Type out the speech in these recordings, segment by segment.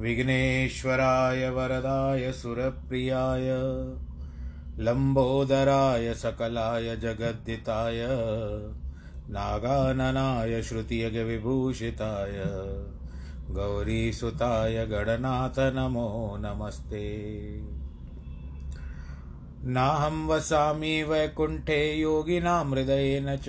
विघ्नेश्वराय वरदाय सुरप्रियाय लम्बोदराय सकलाय जगद्दिताय नागाननाय श्रुतियज्ञविभूषिताय, गौरीसुताय गणनाथ नमो नमस्ते। नाहं वसामि वैकुण्ठे योगिनां हृदयेन च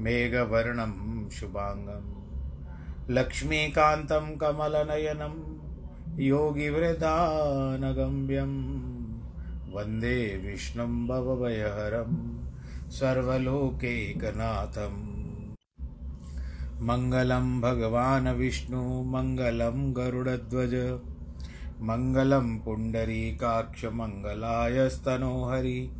मेघवर्णं शुभाङ्गं लक्ष्मीकान्तं कमलनयनं योगिवृदानगम्यं वंदे विष्णुं भवभयहरं, सर्वलोकैकनाथम्। मङ्गलं भगवान् विष्णु, मङ्गलं गरुडध्वज। मङ्गलं पुण्डरीकाक्षमङ्गलाय स्तनोहरि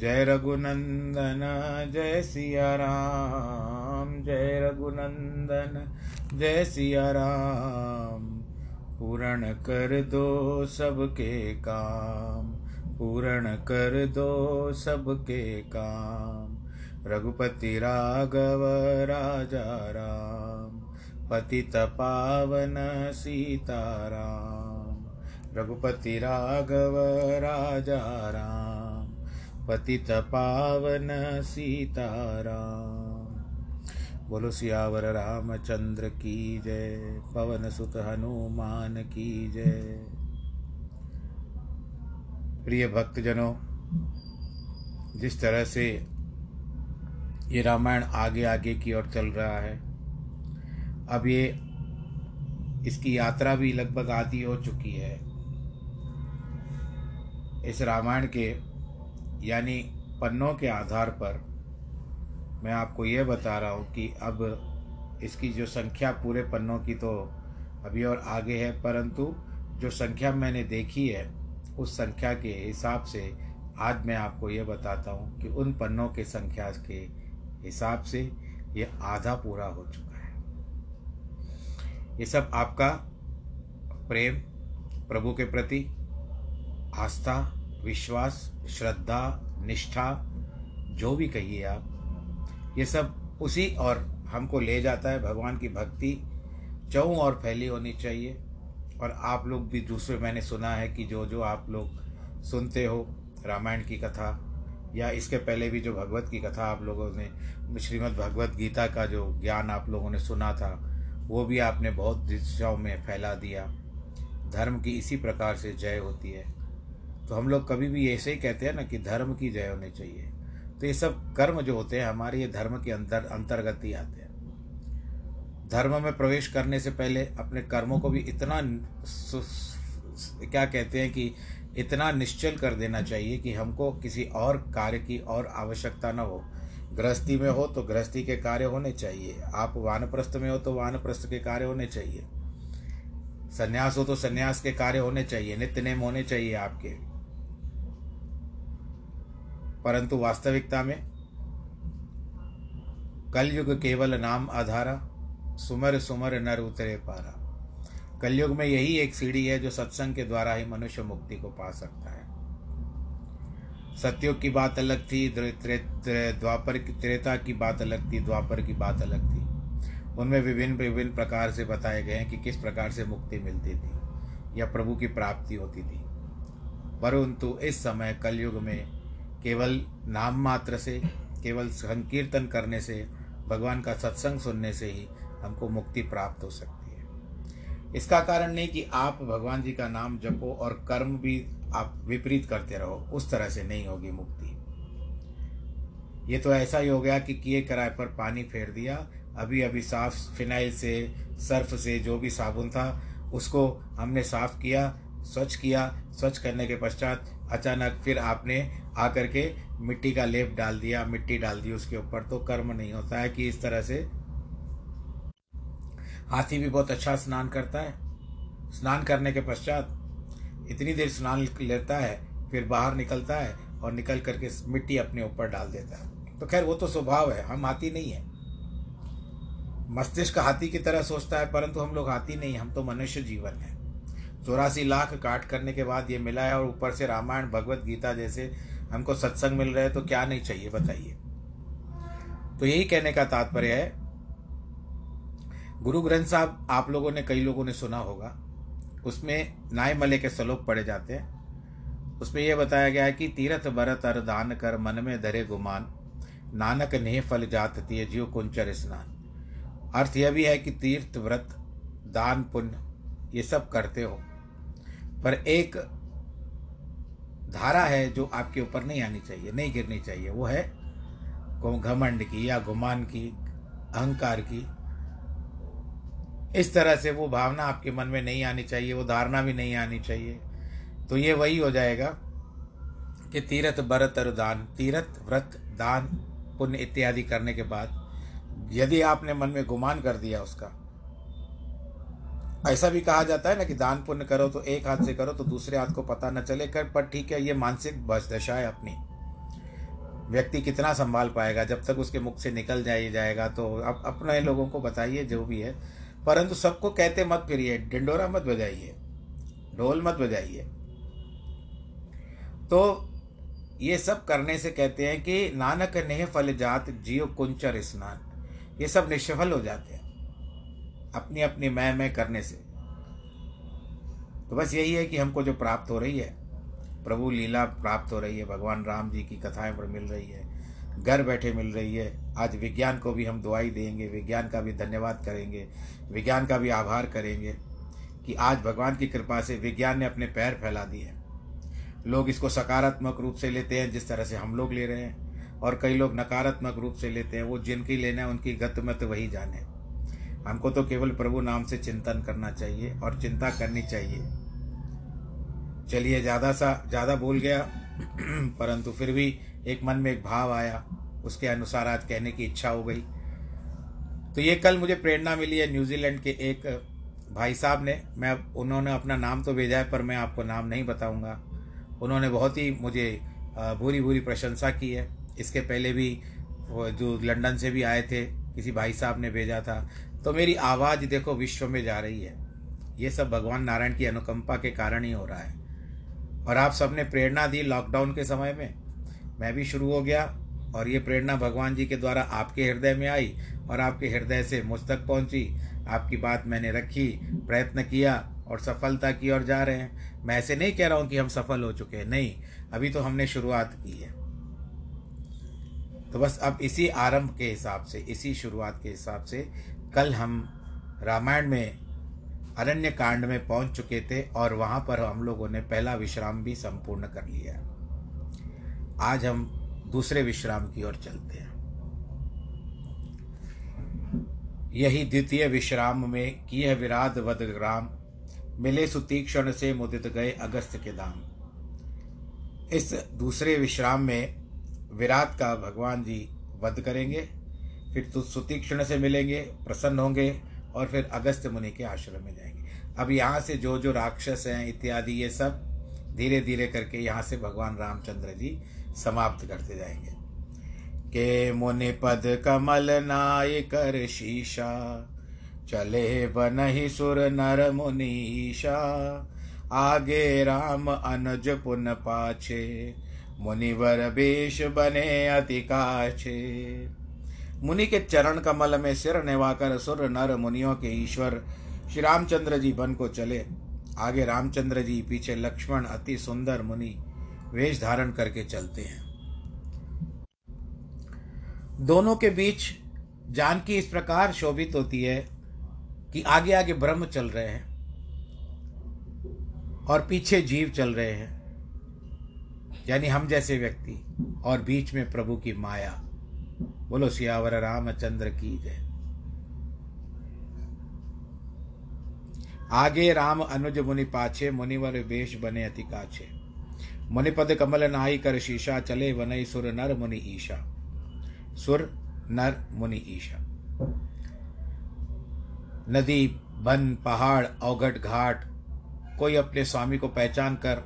जय रघुनंदन, जय सिया राम जय रघुनंदन, जय सिया राम पूर्ण कर दो सबके काम, पूर्ण कर दो सबके काम। रघुपति राघव, राजा राम, पतित पावन सीताराम। रघुपति राघव, राजा राम। पतित पावन सीताराम। बोलो, सियावर रामचंद्र की जय, पवन सुत हनुमान की जय। प्रिय भक्तजनों, जिस तरह से ये रामायण आगे आगे की ओर चल रहा है, अब ये, इसकी यात्रा भी लगभग आधी हो चुकी है। इस रामायण के यानी पन्नों के आधार पर मैं आपको ये बता रहा हूँ कि अब इसकी जो संख्या पूरे पन्नों की तो अभी और आगे है, परंतु जो संख्या मैंने देखी है, उस संख्या के हिसाब से आज मैं आपको ये बताता हूँ कि उन पन्नों के संख्या के हिसाब से ये आधा पूरा हो चुका है। ये सब आपका प्रेम, प्रभु के प्रति आस्था विश्वास, श्रद्धा, निष्ठा, जो भी कहिए आप, ये सब उसी और हमको ले जाता है भगवान की भक्ति। चौं और फैली होनी चाहिए। और आप लोग भी दूसरे, मैंने सुना है कि जो जो आप लोग सुनते हो रामायण की कथा, या इसके पहले भी जो भगवत की कथा आप लोगों ने, श्रीमद् भगवत गीता का जो ज्ञान आप लोगों ने सुना था, वो भी आपने बहुत दिशाओं में फैला दिया। धर्म की इसी प्रकार से जय होती है। तो हम लोग कभी भी ऐसे ही कहते हैं ना कि धर्म की जय होनी चाहिए। तो ये सब कर्म जो होते हैं, हमारे ये धर्म के अंदर अंतर्गत ही आते हैं। धर्म में प्रवेश करने से पहले अपने कर्मों को भी इतना क्या कहते हैं कि इतना निश्चल कर देना चाहिए कि हमको किसी और कार्य की और आवश्यकता न हो। गृहस्थी में हो तो गृहस्थी के कार्य होने चाहिए। आप वानप्रस्थ में हो तो वानप्रस्थ के कार्य होने चाहिए। संन्यास हो तो संन्यास के कार्य होने चाहिए। नित्य नेम होने चाहिए आपके। परंतु वास्तविकता में कलयुग केवल नाम आधारा, सुमर सुमर नर उतरे पारा। कलयुग में यही एक सीढ़ी है जो सत्संग के द्वारा ही मनुष्य मुक्ति को पा सकता है। सत्युग की बात अलग थी द्वापर की, त्रेता की बात अलग थी, द्वापर की बात अलग थी। उनमें विभिन्न विभिन्न प्रकार से बताए गए हैं कि किस प्रकार से मुक्ति मिलती थी या प्रभु की प्राप्ति होती थी। परंतु इस समय कलयुग में केवल नाम मात्र से, केवल संकीर्तन करने से, भगवान का सत्संग सुनने से ही हमको मुक्ति प्राप्त हो सकती है। इसका कारण नहीं कि आप भगवान जी का नाम जपो और कर्म भी आप विपरीत करते रहो, उस तरह से नहीं होगी मुक्ति। ये तो ऐसा ही हो गया कि किए किराए पर पानी फेर दिया अभी अभी साफ़ फिनाइल से, सर्फ से जो भी साबुन था, उसको हमने साफ़ किया, स्वच्छ किया, स्वच्छ करने के पश्चात अचानक फिर आपने आकर के मिट्टी का लेप डाल दिया, मिट्टी डाल दी उसके ऊपर तो कर्म नहीं होता है कि इस तरह से। हाथी भी बहुत अच्छा स्नान करता है। स्नान करने के पश्चात इतनी देर स्नान लेता है, फिर बाहर निकलता है और निकल करके मिट्टी अपने ऊपर डाल देता है। तो खैर, वो तो स्वभाव है, हम हाथी नहीं है। मस्तिष्क हाथी की तरह सोचता है, परंतु हम लोग हाथी नहीं हम तो मनुष्य जीवन है। चौरासी लाख काट करने के बाद ये मिला है और ऊपर से रामायण, भगवत गीता जैसे हमको सत्संग मिल रहे हैं तो क्या नहीं चाहिए, बताइए। तो यही कहने का तात्पर्य है। गुरु ग्रंथ साहब, आप लोगों ने, कई लोगों ने सुना होगा। उसमें नाय मले के श्लोक पढ़े जाते हैं। उसमें यह बताया गया है कि तीर्थ भरत अर दान कर मन में धरे गुमान। नानक नेह फल जात तीय जीव कुंचर स्नान। अर्थ यह भी है कि तीर्थ, व्रत, दान, पुण्य, ये सब करते हो। पर एक धारा है जो आपके ऊपर नहीं आनी चाहिए, नहीं गिरनी चाहिए। वो है घमंड की या गुमान की, अहंकार की। इस तरह से वो भावना आपके मन में नहीं आनी चाहिए, वो धारणा भी नहीं आनी चाहिए। तो ये वही हो जाएगा कि तीर्थ, भरत, और दान, तीर्थ, व्रत, दान, पुण्य इत्यादि करने के बाद यदि आपने मन में गुमान कर दिया उसका ऐसा भी कहा जाता है ना कि दान पुण्य करो तो एक हाथ से करो तो दूसरे हाथ को पता न चले, कर, पर ठीक है, ये मानसिक दशा है अपनी। व्यक्ति कितना संभाल पाएगा? जब तक उसके मुख से निकल जाए जाएगा तो अब अपने लोगों को बताइए, जो भी है। परंतु सबको कहते मत फिरिए डिंडोरा मत बजाइए, ढोल मत बजाइए। तो ये सब करने से कहते हैं कि नानक नेह फल जात जियो कुंचर स्नान। ये सब निष्फल हो जाते हैं। अपनी अपनी मैं मैं करने से। तो बस यही है कि हमको जो प्राप्त हो रही है, प्रभु लीला प्राप्त हो रही है, भगवान राम जी की कथाएँ पर मिल रही है, घर बैठे मिल रही है। आज विज्ञान को भी हम दुआई देंगे, विज्ञान का भी धन्यवाद करेंगे, विज्ञान का भी आभार करेंगे कि आज भगवान की कृपा से विज्ञान ने अपने पैर फैला दिए हैं। लोग इसको सकारात्मक रूप से लेते हैं, जिस तरह से हम लोग ले रहे हैं, और कई लोग नकारात्मक रूप से लेते हैं, वो जिनकी लेना है, उनकी गत गतमत वही जाने। हमको तो केवल प्रभु नाम से चिंतन करना चाहिए और चिंता करनी चाहिए। चलिए, ज़्यादा सा, ज़्यादा बोल गया, परंतु फिर भी एक मन में एक भाव आया। उसके अनुसार आज कहने की इच्छा हो गई। तो ये कल मुझे प्रेरणा मिली है न्यूजीलैंड के एक भाई साहब ने। मैं, उन्होंने अपना नाम तो भेजा है, पर मैं आपको नाम नहीं बताऊँगा। उन्होंने बहुत ही मुझे बुरी बुरी प्रशंसा की है। इसके पहले भी जो लंदन से भी आए थे, किसी भाई साहब ने भेजा था। तो मेरी आवाज़ देखो विश्व में जा रही है। ये सब भगवान नारायण की अनुकंपा के कारण ही हो रहा है। और आप सबने प्रेरणा दी लॉकडाउन के समय में। मैं भी शुरू हो गया और ये प्रेरणा भगवान जी के द्वारा आपके हृदय में आई और आपके हृदय से मुझ तक पहुँची। आपकी बात मैंने रखी, प्रयत्न किया और सफलता की ओर जा रहे हैं। मैं ऐसे नहीं कह रहा हूँ कि हम सफल हो चुके हैं। नहीं, अभी तो हमने शुरुआत की है। तो बस अब इसी आरंभ के हिसाब से, इसी शुरुआत के हिसाब से कल हम रामायण में अरण्य कांड में पहुँच चुके थे और वहाँ पर हम लोगों ने पहला विश्राम भी संपूर्ण कर लिया। आज हम दूसरे विश्राम की ओर चलते हैं। यही द्वितीय विश्राम में किय विराध वध ग्राम मिले सुतीक्षण से मुदित गए अगस्त के दाम। इस दूसरे विश्राम में विराट का भगवान जी वध करेंगे। फिर तो सुतीक्षण से मिलेंगे, प्रसन्न होंगे और फिर अगस्त मुनि के आश्रम में जाएँगे। अब यहाँ से जो जो राक्षस हैं, इत्यादि, ये सब धीरे धीरे करके यहाँ से भगवान रामचंद्र जी समाप्त करते जाएँगे। के मुनि पद कमल नाय कर शीशा, चले बन ही सुर नर मुनीषा आगे राम अनुज पुन पाछे, मुनिवर बेश बने अति काछे। मुनि के चरण कमल में सिर निवाकर सुर नर मुनियों के ईश्वर श्री रामचंद्र जी बन को चले। आगे रामचंद्र जी पीछे लक्ष्मण अति सुंदर मुनि वेश धारण करके चलते हैं। दोनों के बीच जानकी इस प्रकार शोभित होती है कि आगे आगे ब्रह्म चल रहे हैं और पीछे जीव चल रहे हैं। यानी हम जैसे व्यक्ति और बीच में प्रभु की माया। बोलो, सियावर रामचंद्र की जय। आगे राम अनुज मुनि पाछे, मुनिवर वेश बने अति काछे। मुनिपद कमल नाई कर शीशा, चले वनई सुर नर मुनि ईशा। सुर नर मुनि ईशा। नदी बन पहाड़, अवघट घाट, कोई अपने स्वामी को पहचान कर,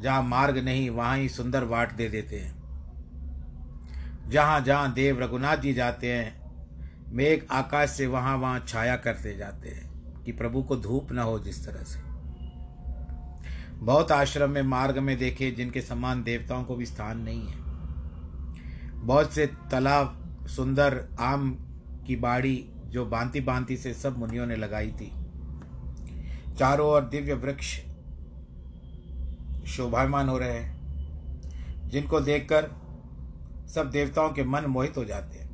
जहाँ मार्ग नहीं, वहाँ ही सुंदर वाट दे देते हैं। जहाँ जहाँ देव रघुनाथ जी जाते हैं, मेघ आकाश से वहाँ वहाँ छाया करते जाते हैं, कि प्रभु को धूप न हो जिस तरह से। बहुत आश्रम में, मार्ग में देखे जिनके समान देवताओं को भी स्थान नहीं है। बहुत से तालाब, सुंदर आम की बाड़ी जो बांति बांति से सब मुनियों ने लगाई थी। चारों ओर दिव्य वृक्ष शोभायमान हो रहे हैं, जिनको देखकर सब देवताओं के मन मोहित हो जाते हैं।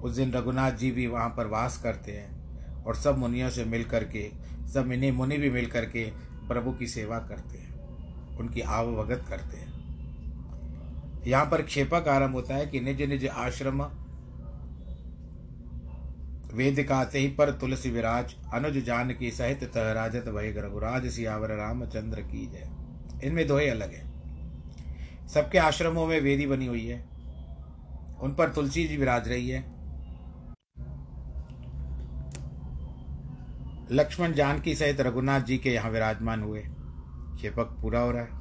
उस दिन रघुनाथ जी भी वहाँ पर वास करते हैं और सब मुनियों से मिल करके सब इन्हीं मुनि भी मिल करके प्रभु की सेवा करते हैं। उनकी आवभगत करते हैं। यहाँ पर क्षेपक आरंभ होता है कि निज निज आश्रम वेद काते ही पर तुलसी विराज, अनुज जान की सहित तह राजत वही रघुराज सियावर रामचंद्र की जय। इनमें दो ही अलग है। सबके आश्रमों में वेदी बनी हुई है। उन पर तुलसी जी विराज रही है। लक्ष्मण जानकी सहित रघुनाथ जी के यहाँ विराजमान हुए। क्षेपक पूरा हो रहा है।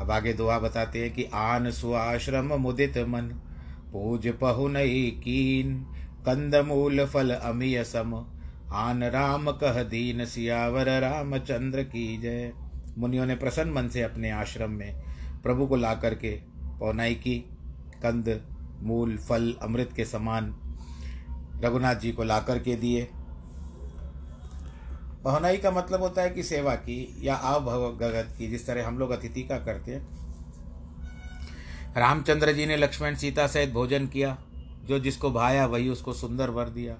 अब आगे दुआ बताते हैं कि आन सुआश्रम मुदित मन, पूज पहु नई कीन कंद मूल फल अमीय सम। आन राम कह दीन सियावर रामचंद्र की जय। मुनियों ने प्रसन्न मन से अपने आश्रम में प्रभु को ला करके पौनाई की, कंद, मूल, फल, अमृत के समान रघुनाथ जी को ला करके दिए। पहुनाई का मतलब होता है कि सेवा की या अवभगत की, जिस तरह हम लोग अतिथि का करते हैं। रामचंद्र जी ने लक्ष्मण सीता सहित भोजन किया, जो जिसको भाया, वही उसको सुंदर वर दिया।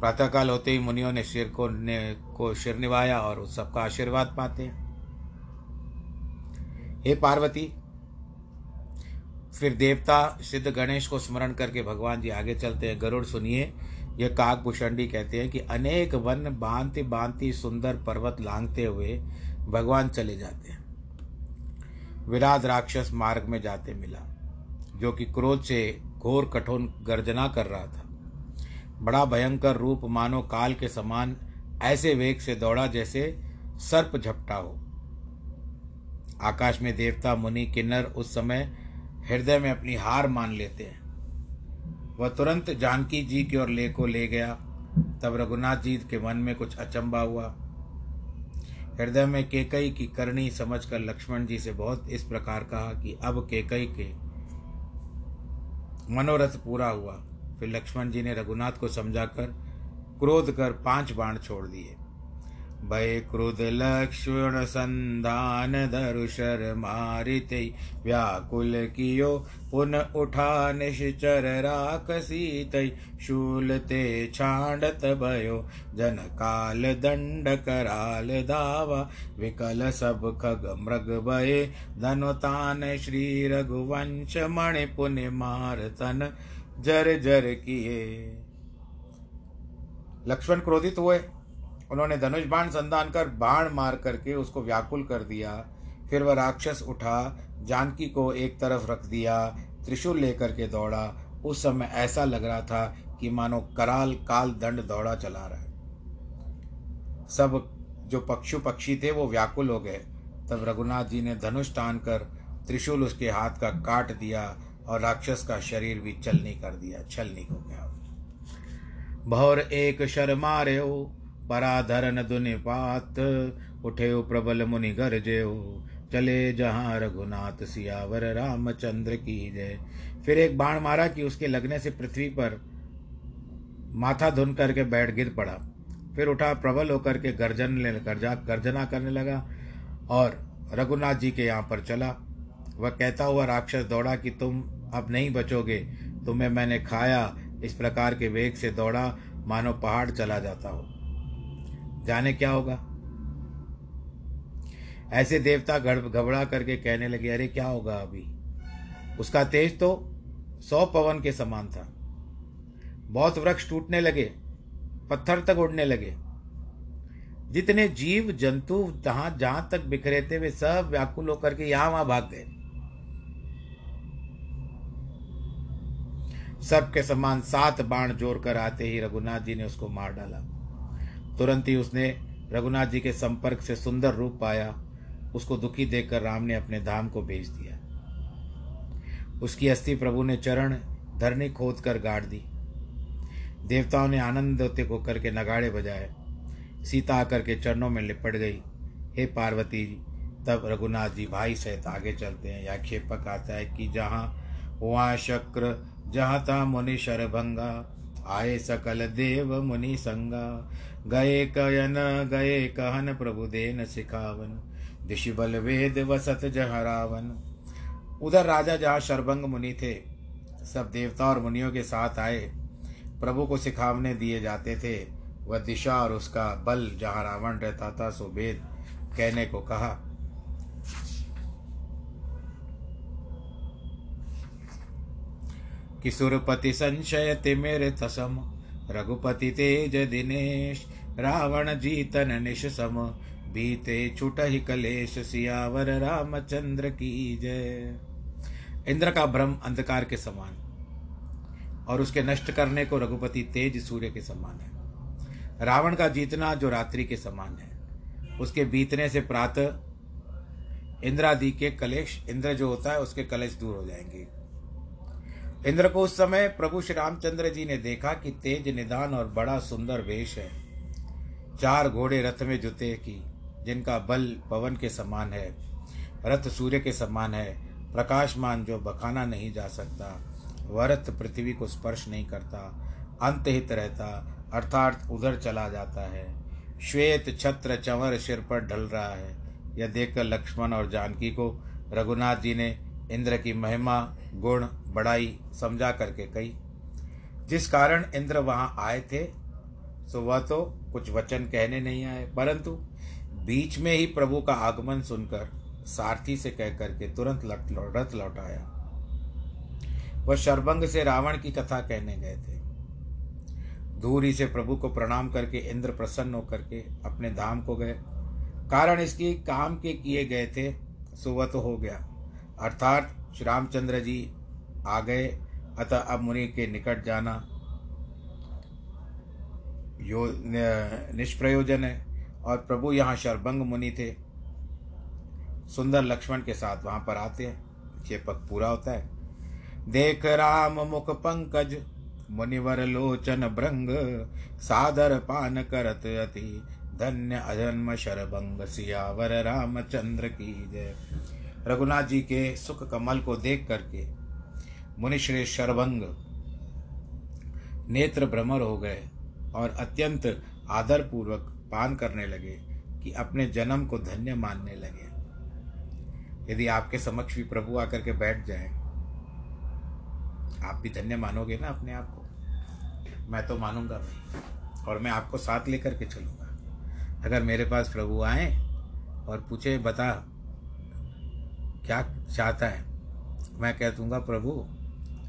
प्रातःकाल होते ही मुनियों ने सिर को ने, को सिर निभाया और उस सबका आशीर्वाद पाते हैं। हे पार्वती, फिर देवता सिद्ध गणेश को स्मरण करके भगवान जी आगे चलते हैं। गरुड़ सुनिए यह काक भूषणी कहते हैं कि अनेक वन बांति बांति सुंदर पर्वत लांगते हुए भगवान चले जाते हैं। विराट राक्षस मार्ग में जाते मिला, जो कि क्रोध से घोर कठोर गर्जना कर रहा था। बड़ा भयंकर रूप मानो काल के समान ऐसे वेग से दौड़ा जैसे सर्प झपटा हो। आकाश में देवता, मुनि, किन्नर उस समय हृदय में अपनी हार मान लेते हैं। वह तुरंत जानकी जी की ओर ले को ले गया। तब रघुनाथ जी के मन में कुछ अचंबा हुआ। हृदय में केकई की करनी समझकर लक्ष्मण जी से बहुत इस प्रकार कहा कि अब केकई के मनोरथ पूरा हुआ। फिर लक्ष्मण जी ने रघुनाथ को समझाकर क्रोध कर पाँच बाण छोड़ दिए। भय क्रोध लक्ष्मण संधान धरुषर मारित व्याकुल कियो पुन उठा निश्चर राख सीत शूल ते छांडत भयो जन काल दंड कराल दावा विकल सब खग मृग भय धनुतान श्री रघुवंश मणि पुण्य मार तन जर जर किए लक्ष्मण क्रोधित हुए। उन्होंने धनुष बाण संधान कर बाण मार करके उसको व्याकुल कर दिया। फिर वह राक्षस उठा, जानकी को एक तरफ़ रख दिया, त्रिशूल लेकर के दौड़ा। उस समय ऐसा लग रहा था कि मानो कराल काल दंड दौड़ा चला रहा है। सब जो पक्षु पक्षी थे वो व्याकुल हो गए। तब रघुनाथ जी ने धनुष टान कर त्रिशूल उसके हाथ का काट दिया और राक्षस का शरीर भी चलनी कर दिया। छलनी हो गया। भौर एक शर मारे पराधरन दुनिपात उठे प्रबल मुनि गरजेऊ चले जहाँ रघुनाथ सियावर, रामचंद्र की जय। फिर एक बाण मारा कि उसके लगने से पृथ्वी पर माथा धुन करके बैठ गिर पड़ा। फिर उठा प्रबल होकर के गर्जन ले, गर्जा, गर्जना करने लगा और रघुनाथ जी के यहाँ पर चला। वह कहता हुआ राक्षस दौड़ा कि तुम अब नहीं बचोगे, तुम्हें मैंने खाया, इस प्रकार के वेग से दौड़ा, मानो पहाड़ चला जाता हो। जाने क्या होगा? ऐसे देवता घबरा करके कहने लगे, अरे, क्या होगा अभी? उसका तेज तो सौ पवन के समान था। बहुत वृक्ष टूटने लगे, पत्थर तक उड़ने लगे। जितने जीव, जंतु, जहाँ जहाँ तक बिखरे थे, वे सब व्याकुल होकर के यहाँ वहाँ भाग गए। सबके समान सात बाण जोड़कर आते ही रघुनाथ जी ने उसको मार डाला। तुरंत ही उसने रघुनाथ जी के संपर्क से सुंदर रूप पाया। उसको दुखी देखकर राम ने अपने धाम को भेज दिया। उसकी अस्थि प्रभु ने चरण धरनी खोद कर गाड़ दी। देवताओं ने आनंद के नगाड़े बजाए। सीता आकर के चरणों में लिपट गई। हे पार्वती जी तब रघुनाथ जी भाई सहित आगे चलते हैं। या खेपक आता है कि जहाँ हुआ शक्र, जहाँ था मुनि शरभंगा, आए सकल देव मुनि संगा। गए कयन गए कहन प्रभु देन सिखावन। दिशि बल वेद वसत जह रावन उधर राजा जहाँ शरभंग मुनि थे, सब देवता और मुनियों के साथ आए। प्रभु को सिखावने दिए जाते थे। वह दिशा और उसका बल जहाँ रावण रहता था, सो वेद कहने को कहा। किशोरपति संशय तिमिर तसम। रघुपति तेज दिनेश, रावण जीतन निश सम बीते छुट ही कलेश, सियावर रामचंद्र की जय। इंद्र का भ्रम अंधकार के समान और उसके नष्ट करने को रघुपति तेज सूर्य के समान है। रावण का जीतना जो रात्रि के समान है, उसके बीतने से प्रातः इंद्रादि के कलेश, इंद्र जो होता है, उसके कलेश दूर हो जाएँगे। इंद्र को उस समय प्रभु श्री रामचंद्र जी ने देखा कि तेज निदान और बड़ा सुंदर वेश है। चार घोड़े रथ में जुते की, जिनका बल पवन के समान है, रथ सूर्य के समान है, प्रकाशमान जो बखाना नहीं जा सकता वरथ पृथ्वी को स्पर्श नहीं करता, अंतहित रहता, अर्थात उधर चला जाता है। श्वेत छत्र चंवर सिर पर ढल रहा है। यह देखकर लक्ष्मण और जानकी को रघुनाथ जी ने इंद्र की महिमा, गुण, बड़ाई समझा करके कही। जिस कारण इंद्र वहाँ आए थे, सो वह तो कुछ वचन कहने नहीं आए। परंतु बीच में ही प्रभु का आगमन सुनकर सारथी से कह करके तुरंत लट, रथ लौटाया। वह शरभंग से रावण की कथा कहने गए थे। दूर ही से प्रभु को प्रणाम करके इंद्र प्रसन्न होकर के अपने धाम को गए। कारण इसकी काम के किए गए थे, सो वह तो हो गया। अर्थात श्री रामचंद्र जी आ गए। अतः अब मुनि के निकट जाना यो निष्प्रयोजन है। और प्रभु यहाँ शरभंग मुनि थे। सुंदर लक्ष्मण के साथ वहाँ पर आते हैं। चेपक पूरा होता है। देख राम मुख पंकज, मुनिवर लोचन भ्रंग, सादर पान करत अति, धन्य अजन्म शरभंग सियावर रामचंद्र की जय। रघुनाथ जी के सुख कमल को देख करके मुनिश्री शरभंग नेत्र भ्रमर हो गए और अत्यंत आदरपूर्वक पान करने लगे कि अपने जन्म को धन्य मानने लगे। यदि आपके समक्ष भी प्रभु आकर के बैठ जाए, आप भी धन्य मानोगे ना अपने आप को? मैं तो मानूँगा भाई, और मैं आपको साथ लेकर के चलूँगा। अगर मेरे पास प्रभु आए और पूछे, बता क्या चाहता है? मैं कह दूँगा, प्रभु,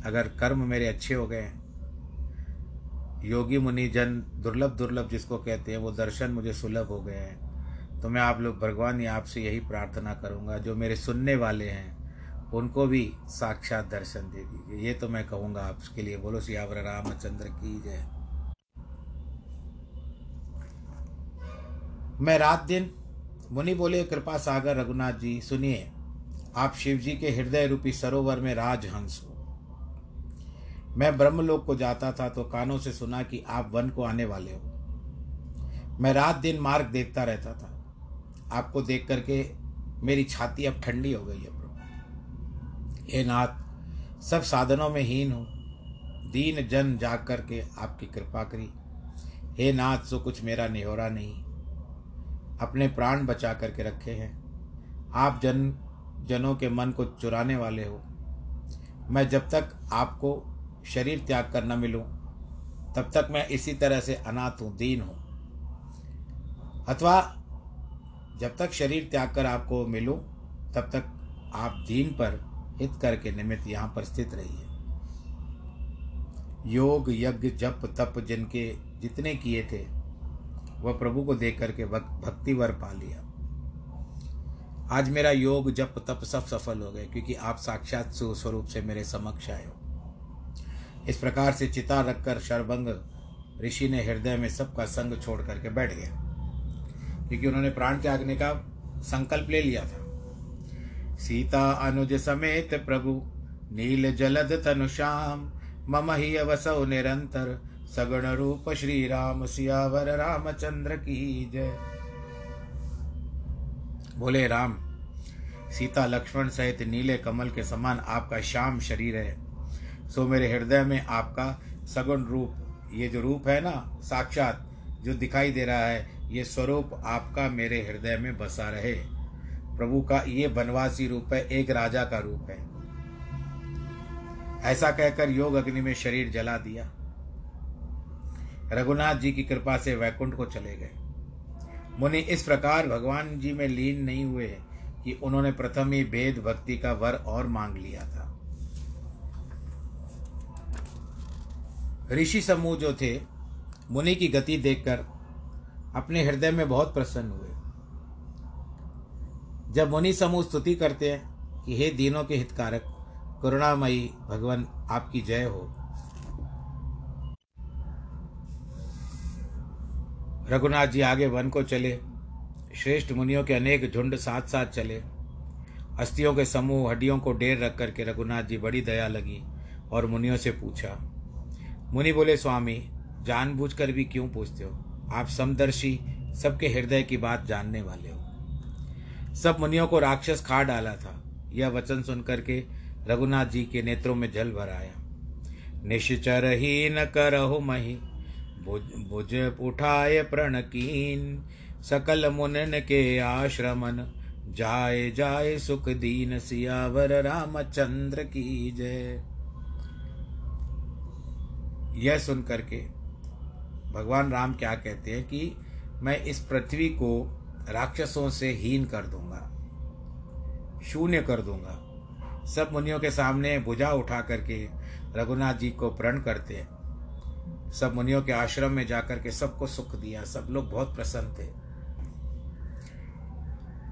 अगर कर्म मेरे अच्छे हो गए हैं, योगी मुनि जन दुर्लभ दुर्लभ जिसको कहते हैं, वो दर्शन मुझे सुलभ हो गए हैं तो मैं आप लोग, भगवान ही आपसे यही प्रार्थना करूँगा, जो मेरे सुनने वाले हैं, उनको भी साक्षात दर्शन दे दीजिए। ये तो मैं कहूँगा आपके लिए। बोलो, सियावर रामचंद्र की जय। मैं रात दिन, मुनि बोले, कृपा सागर रघुनाथ जी, सुनिए आप शिव जी के हृदय रूपी सरोवर में राजहंस हो। मैं ब्रह्मलोक को जाता था तो कानों से सुना कि आप वन को आने वाले हो। मैं रात दिन मार्ग देखता रहता था। आपको देख करके मेरी छाती अब ठंडी हो गई है प्रभु। हे नाथ, सब साधनों में हीन हो। दीन जन जाग करके आपकी कृपा करी। हे नाथ सो कुछ मेरा निहोरा नहीं, अपने प्राण बचा करके रखे हैं। आप जन जनों के मन को चुराने वाले हो। मैं जब तक आपको शरीर त्याग कर न मिलूं, तब तक मैं इसी तरह से अनाथ हूँ, दीन हूँ। अथवा जब तक शरीर त्याग कर आपको मिलूं, तब तक आप दीन पर हित करके निमित्त यहाँ पर स्थित रहिए। योग, यज्ञ, जप, तप जिनके जितने किए थे, वह प्रभु को देख करके भक्ति वर पा लिया। आज मेरा योग, जप, तप सब सफल हो गए, क्योंकि आप साक्षात स्वरूप से मेरे समक्ष आए हो। इस प्रकार से चिता रखकर शरभंग ऋषि ने हृदय में सबका संग छोड़ करके बैठ गया। क्योंकि उन्होंने प्राण त्यागने का संकल्प ले लिया था। सीता अनुज समेत प्रभु, नील जलद तनु श्याम, मम ही अवसव निरंतर, सगुण रूप श्री राम, सियावर रामचंद्र की जय। बोले, राम सीता, लक्ष्मण सहित नीले कमल के समान आपका श्याम शरीर है। सो मेरे हृदय में आपका सगुण रूप, ये जो रूप है ना, साक्षात जो दिखाई दे रहा है, ये स्वरूप आपका मेरे हृदय में बसा रहे। प्रभु का ये बनवासी रूप है, एक राजा का रूप है। ऐसा कहकर योग अग्नि में शरीर जला दिया। रघुनाथ जी की कृपा से वैकुंठ को चले गए। मुनि, इस प्रकार भगवान जी में लीन नहीं हुए। कि उन्होंने प्रथम ही भेद भक्ति का वर और मांग लिया था। ऋषि समूह जो थे, मुनि की गति देखकर अपने हृदय में बहुत प्रसन्न हुए। जब मुनि समूह स्तुति करते हैं कि हे दीनों के हितकारक, करुणामयी भगवान, आपकी जय हो। रघुनाथ जी आगे वन को चले। श्रेष्ठ मुनियों के अनेक झुंड साथ साथ चले। अस्थियों के समूह हड्डियों को ढेर रख करके रघुनाथ जी बड़ी दया लगी और मुनियों से पूछा, मुनि बोले, स्वामी, जानबूझकर भी क्यों पूछते हो? आप समदर्शी, सबके हृदय की बात जानने वाले हो। सब मुनियों को राक्षस खा डाला था। यह वचन सुनकर के रघुनाथ जी के नेत्रों में जल भर आया। निश्चर ही न करहु मही भुज उठाए प्रण कीन सकल मुनन के आश्रमन। जाए जाए सुख दीन सियावर, रामचंद्र की जय। यह सुन करके भगवान राम क्या कहते हैं कि मैं इस पृथ्वी को राक्षसों से हीन कर दूँगा, शून्य कर दूँगा। सब मुनियों के सामने भुजा उठा करके रघुनाथ जी को प्रण करते हैं। सब मुनियों के आश्रम में जाकर के सबको सुख दिया। सब लोग बहुत प्रसन्न थे।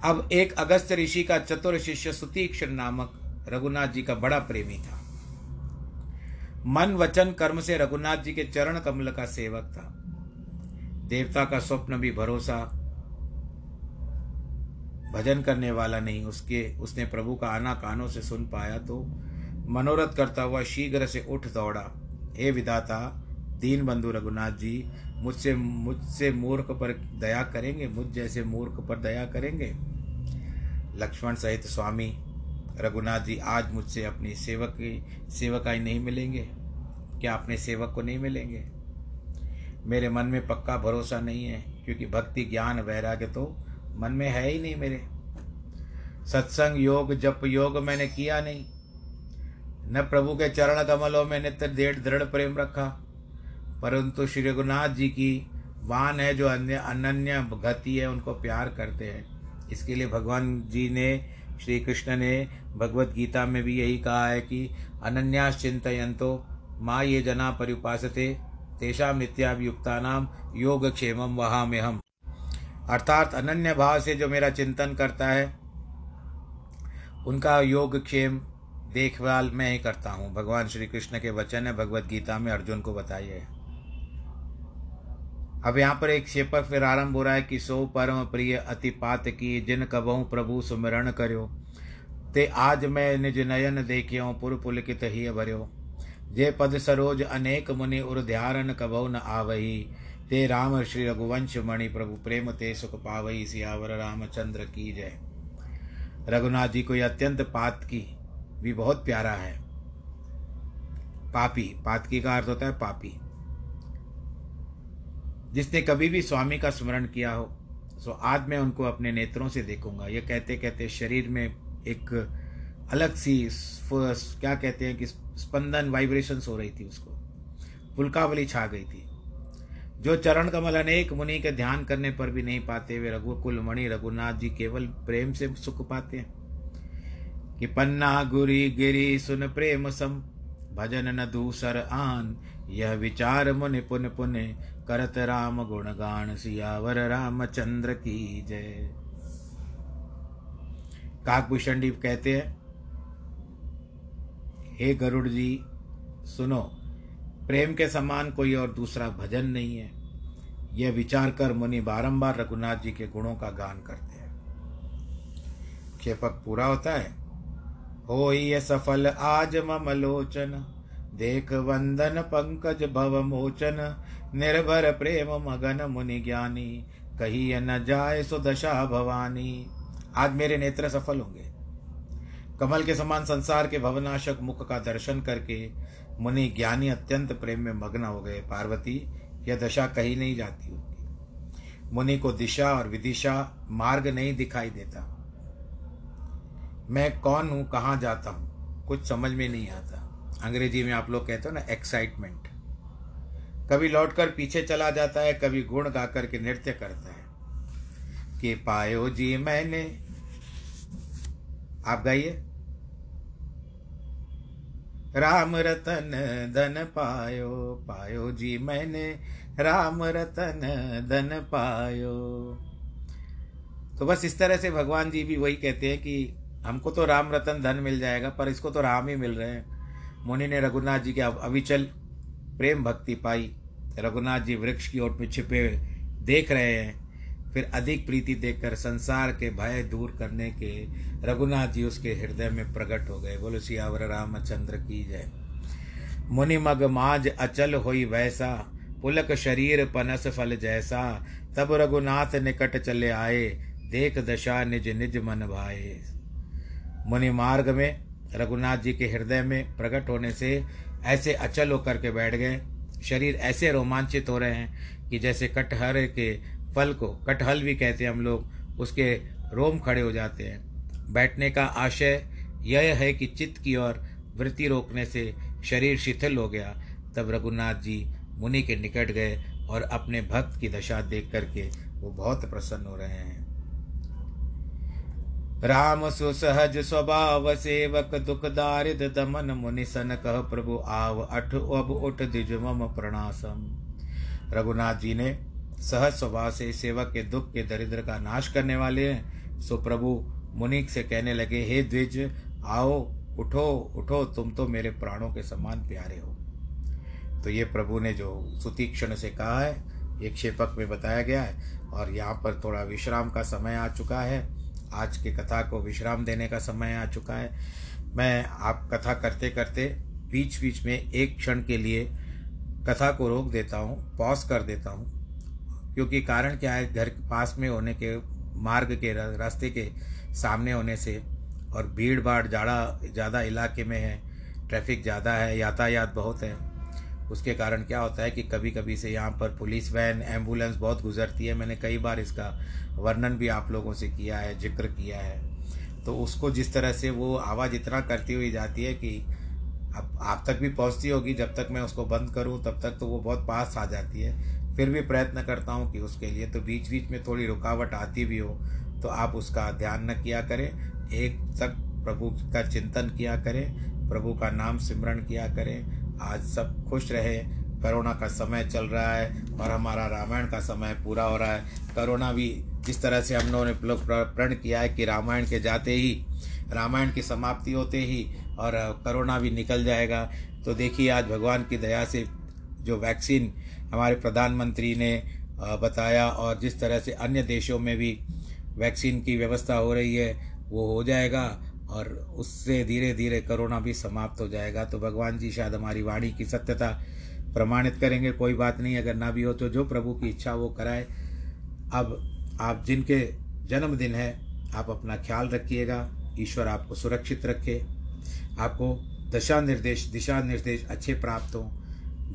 अब एक अगस्त ऋषि का चतुर शिष्य सुतीक्षण नामक रघुनाथ जी का बड़ा प्रेमी था। मन वचन कर्म से रघुनाथ जी के चरण कमल का सेवक था। देवता का स्वप्न भी भरोसा। भजन करने वाला नहीं, उसके, उसने प्रभु का आना कानों से सुन पाया तो मनोरथ करता हुआ शीघ्र से उठ दौड़ा। हे विदाता दीन बंधु रघुनाथ जी, मुझसे मुझसे मूर्ख पर दया करेंगे, मुझ जैसे मूर्ख पर दया करेंगे? लक्ष्मण सहित स्वामी रघुनाथ जी आज मुझसे अपनी सेवक सेवकाई नहीं मिलेंगे। क्या अपने सेवक को नहीं मिलेंगे? मेरे मन में पक्का भरोसा नहीं है, क्योंकि भक्ति, ज्ञान, वैराग्य तो मन में है ही नहीं मेरे। सत्संग, योग, जप, योग मैंने किया नहीं। न प्रभु के चरण कमलों में नित्य डेढ़ दृढ़ प्रेम रखा। परंतु श्री रघुनाथ जी की वान है जो अन्य अनन्य गति है, उनको प्यार करते हैं। इसके लिए भगवान जी ने, श्री कृष्ण ने, भगवत गीता में भी यही कहा है कि अनन्यास चिंतयंतो माँ ये जना परिपासते, तेषा नित्याभियुक्ता नाम योग क्षेम वहा में हम अर्थात अनन्य भाव से जो मेरा चिंतन करता है, उनका योग क्षेम देखभाल मैं ही करता हूँ। भगवान श्री कृष्ण के वचन है, भगवत गीता में अर्जुन को बताइए। अब यहाँ पर एक शेपक फिर आरंभ हो रहा है कि सो परम प्रिय अति पात की, जिन कबहू प्रभु सुमिरण करो। ते आज मैं निज नयन देखियो, पुर पुलकित ही भर्यो जे पद सरोज अनेक मुनि उर ध्यान कबहु न आवही। ते राम श्री रघुवंश मणि प्रभु प्रेम ते सुख पावही, सियावर रामचंद्र की जय। रघुनाथ जी को यह अत्यंत पात की, भी बहुत प्यारा है। पापी पातकी का अर्थ होता है पापी। जिसने कभी भी स्वामी का स्मरण किया हो, सो आज मैं उनको अपने नेत्रों से देखूँगा। ये कहते कहते शरीर में एक अलग सी क्या कहते हैं कि स्पंदन वाइब्रेशंस हो रही थी उसको। पुलकावली छा गई थी। जो चरण कमल अनेक मुनि के ध्यान करने पर भी नहीं पाते, वे रघुकुल मणि रघुनाथ जी केवल प्रेम से सुख पाते हैं। कि पन्ना, गुरी, गिरी, सुन प्रेम सम भजन न दूसर आन। यह विचार मुनि पुन पुन करत राम गुण गान सियावर रामचंद्र की जय। काकभूषण जी कहते हैं, हे गरुड़ जी, सुनो, प्रेम के समान कोई और दूसरा भजन नहीं है। यह विचार कर मुनि बारंबार रघुनाथ जी के गुणों का गान करते हैं। क्षेपक पूरा होता है हो सफल आज मम लोचन। देख वंदन पंकज भव मोचन। निर्भर प्रेम मगन मुनि ज्ञानी। कही न जाए सुदशा भवानी। आज मेरे नेत्र सफल होंगे। कमल के समान संसार के भवनाशक मुख का दर्शन करके मुनि ज्ञानी अत्यंत प्रेम में मग्न हो गए। पार्वती, यह दशा कहीं नहीं जाती होगी। मुनि को दिशा और विदिशा मार्ग नहीं दिखाई देता। मैं कौन हूँ, कहाँ जाता हूँ, कुछ समझ में नहीं आता। अंग्रेज़ी में आप लोग कहते हो ना एक्साइटमेंट कभी लौटकर पीछे चला जाता है, कभी गुण गा करके नृत्य करता है। कि पायो जी मैंने। आप गाइए। राम रतन धन पायो पायो जी मैंने। राम रतन धन पायो। तो बस इस तरह से भगवान जी भी वही कहते हैं कि हमको तो राम रतन धन मिल जाएगा, पर इसको तो राम ही मिल रहे हैं। मुनि ने रघुनाथ जी के अविचल प्रेम भक्ति पाई। रघुनाथ जी वृक्ष की ओर में छिपे देख रहे हैं। फिर अधिक प्रीति देखकर संसार के भय दूर करने के रघुनाथ जी उसके हृदय में प्रकट हो गए। बोलो, सियावर रामचंद्र की जय। मुनि मग माज अचल होई वैसा, पुलक शरीर पनस फल जैसा। तब रघुनाथ निकट चले आए, देख दशा निज निज मन भाए। मुनि मार्ग में, रघुनाथ जी के हृदय में प्रकट होने से ऐसे अचल होकर के बैठ गए। शरीर ऐसे रोमांचित हो रहे हैं कि जैसे कटहर के फल को, कटहल भी कहते हैं हम लोग, उसके रोम खड़े हो जाते हैं। बैठने का आशय यह है कि चित्त की ओर वृत्ति रोकने से शरीर शिथिल हो गया। तब रघुनाथ जी मुनि के निकट गए और अपने भक्त की दशा देख करके वो बहुत प्रसन्न हो रहे हैं। राम सुसहज स्वभाव सेवक, दुख दारिद दमन मुनि सन कह प्रभु आव, अठ अब उठ दिज मम प्रणासम। रघुनाथ जी ने सहज स्वभाव से सेवक के दुख के दरिद्र का नाश करने वाले हैं। सो प्रभु मुनि से कहने लगे, हे द्विज, आओ, उठो उठो, तुम तो मेरे प्राणों के समान प्यारे हो। तो ये प्रभु ने जो सुतीक्षण से कहा है, ये क्षेपक में बताया गया है, और यहाँ पर थोड़ा विश्राम का समय आ चुका है। आज की कथा को विश्राम देने का समय आ चुका है। मैं आप कथा करते करते बीच बीच में एक क्षण के लिए कथा को रोक देता हूँ पॉज कर देता हूँ, क्योंकि कारण क्या है? घर के पास में होने के, मार्ग के, रास्ते के सामने होने से और भीड़ भाड़ ज़्यादा ज़्यादा इलाके में है ट्रैफ़िक ज़्यादा है, यातायात बहुत है। उसके कारण क्या होता है कि कभी कभी से यहाँ पर पुलिस वैन, एंबुलेंस बहुत गुजरती है। मैंने कई बार इसका वर्णन भी आप लोगों से किया है, ज़िक्र किया है। तो उसको जिस तरह से वो आवाज़ इतना करती हुई जाती है कि अब आप तक भी पहुँचती होगी, जब तक मैं उसको बंद करूँ, तब तक तो वो बहुत पास आ जाती है। फिर भी प्रयत्न करता हूँ कि उसके लिए तो बीच बीच में थोड़ी रुकावट आती भी हो तो आप उसका ध्यान न किया करें। एक तक प्रभु का चिंतन किया करें, प्रभु का नाम सिमरण किया करें। आज सब खुश रहे। कोरोना का समय चल रहा है और हमारा रामायण का समय पूरा हो रहा है। कोरोना भी जिस तरह से हम लोगों ने प्रण किया है कि रामायण के जाते ही, रामायण की समाप्ति होते ही और कोरोना भी निकल जाएगा। तो देखिए, आज भगवान की दया से जो वैक्सीन हमारे प्रधानमंत्री ने बताया और जिस तरह से अन्य देशों में भी वैक्सीन की व्यवस्था हो रही है, वो हो जाएगा। और उससे धीरे धीरे कोरोना भी समाप्त हो जाएगा। तो भगवान जी शायद हमारी वाणी की सत्यता प्रमाणित करेंगे, कोई बात नहीं, अगर ना भी हो तो जो प्रभु की इच्छा वो कराए। अब आप जिनके जन्मदिन है, आप अपना ख्याल रखिएगा, ईश्वर आपको सुरक्षित रखे, आपको दशा निर्देश, दिशा निर्देश अच्छे प्राप्त हों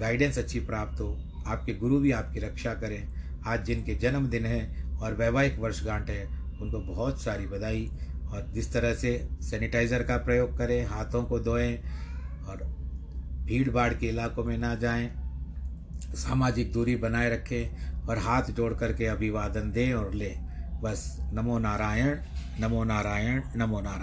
गाइडेंस अच्छी प्राप्त हो, आपके गुरु भी आपकी रक्षा करें। आज जिनके जन्मदिन है और वैवाहिक वर्षगांठ है, उनको बहुत सारी बधाई और जिस तरह से सैनिटाइज़र का प्रयोग करें, हाथों को धोएँ और भीड़ भाड़ के इलाकों में ना जाएँ, सामाजिक दूरी बनाए रखें और हाथ जोड़ करके अभिवादन दें और लें। बस नमो नारायण नमो नारायण नमो नारायण।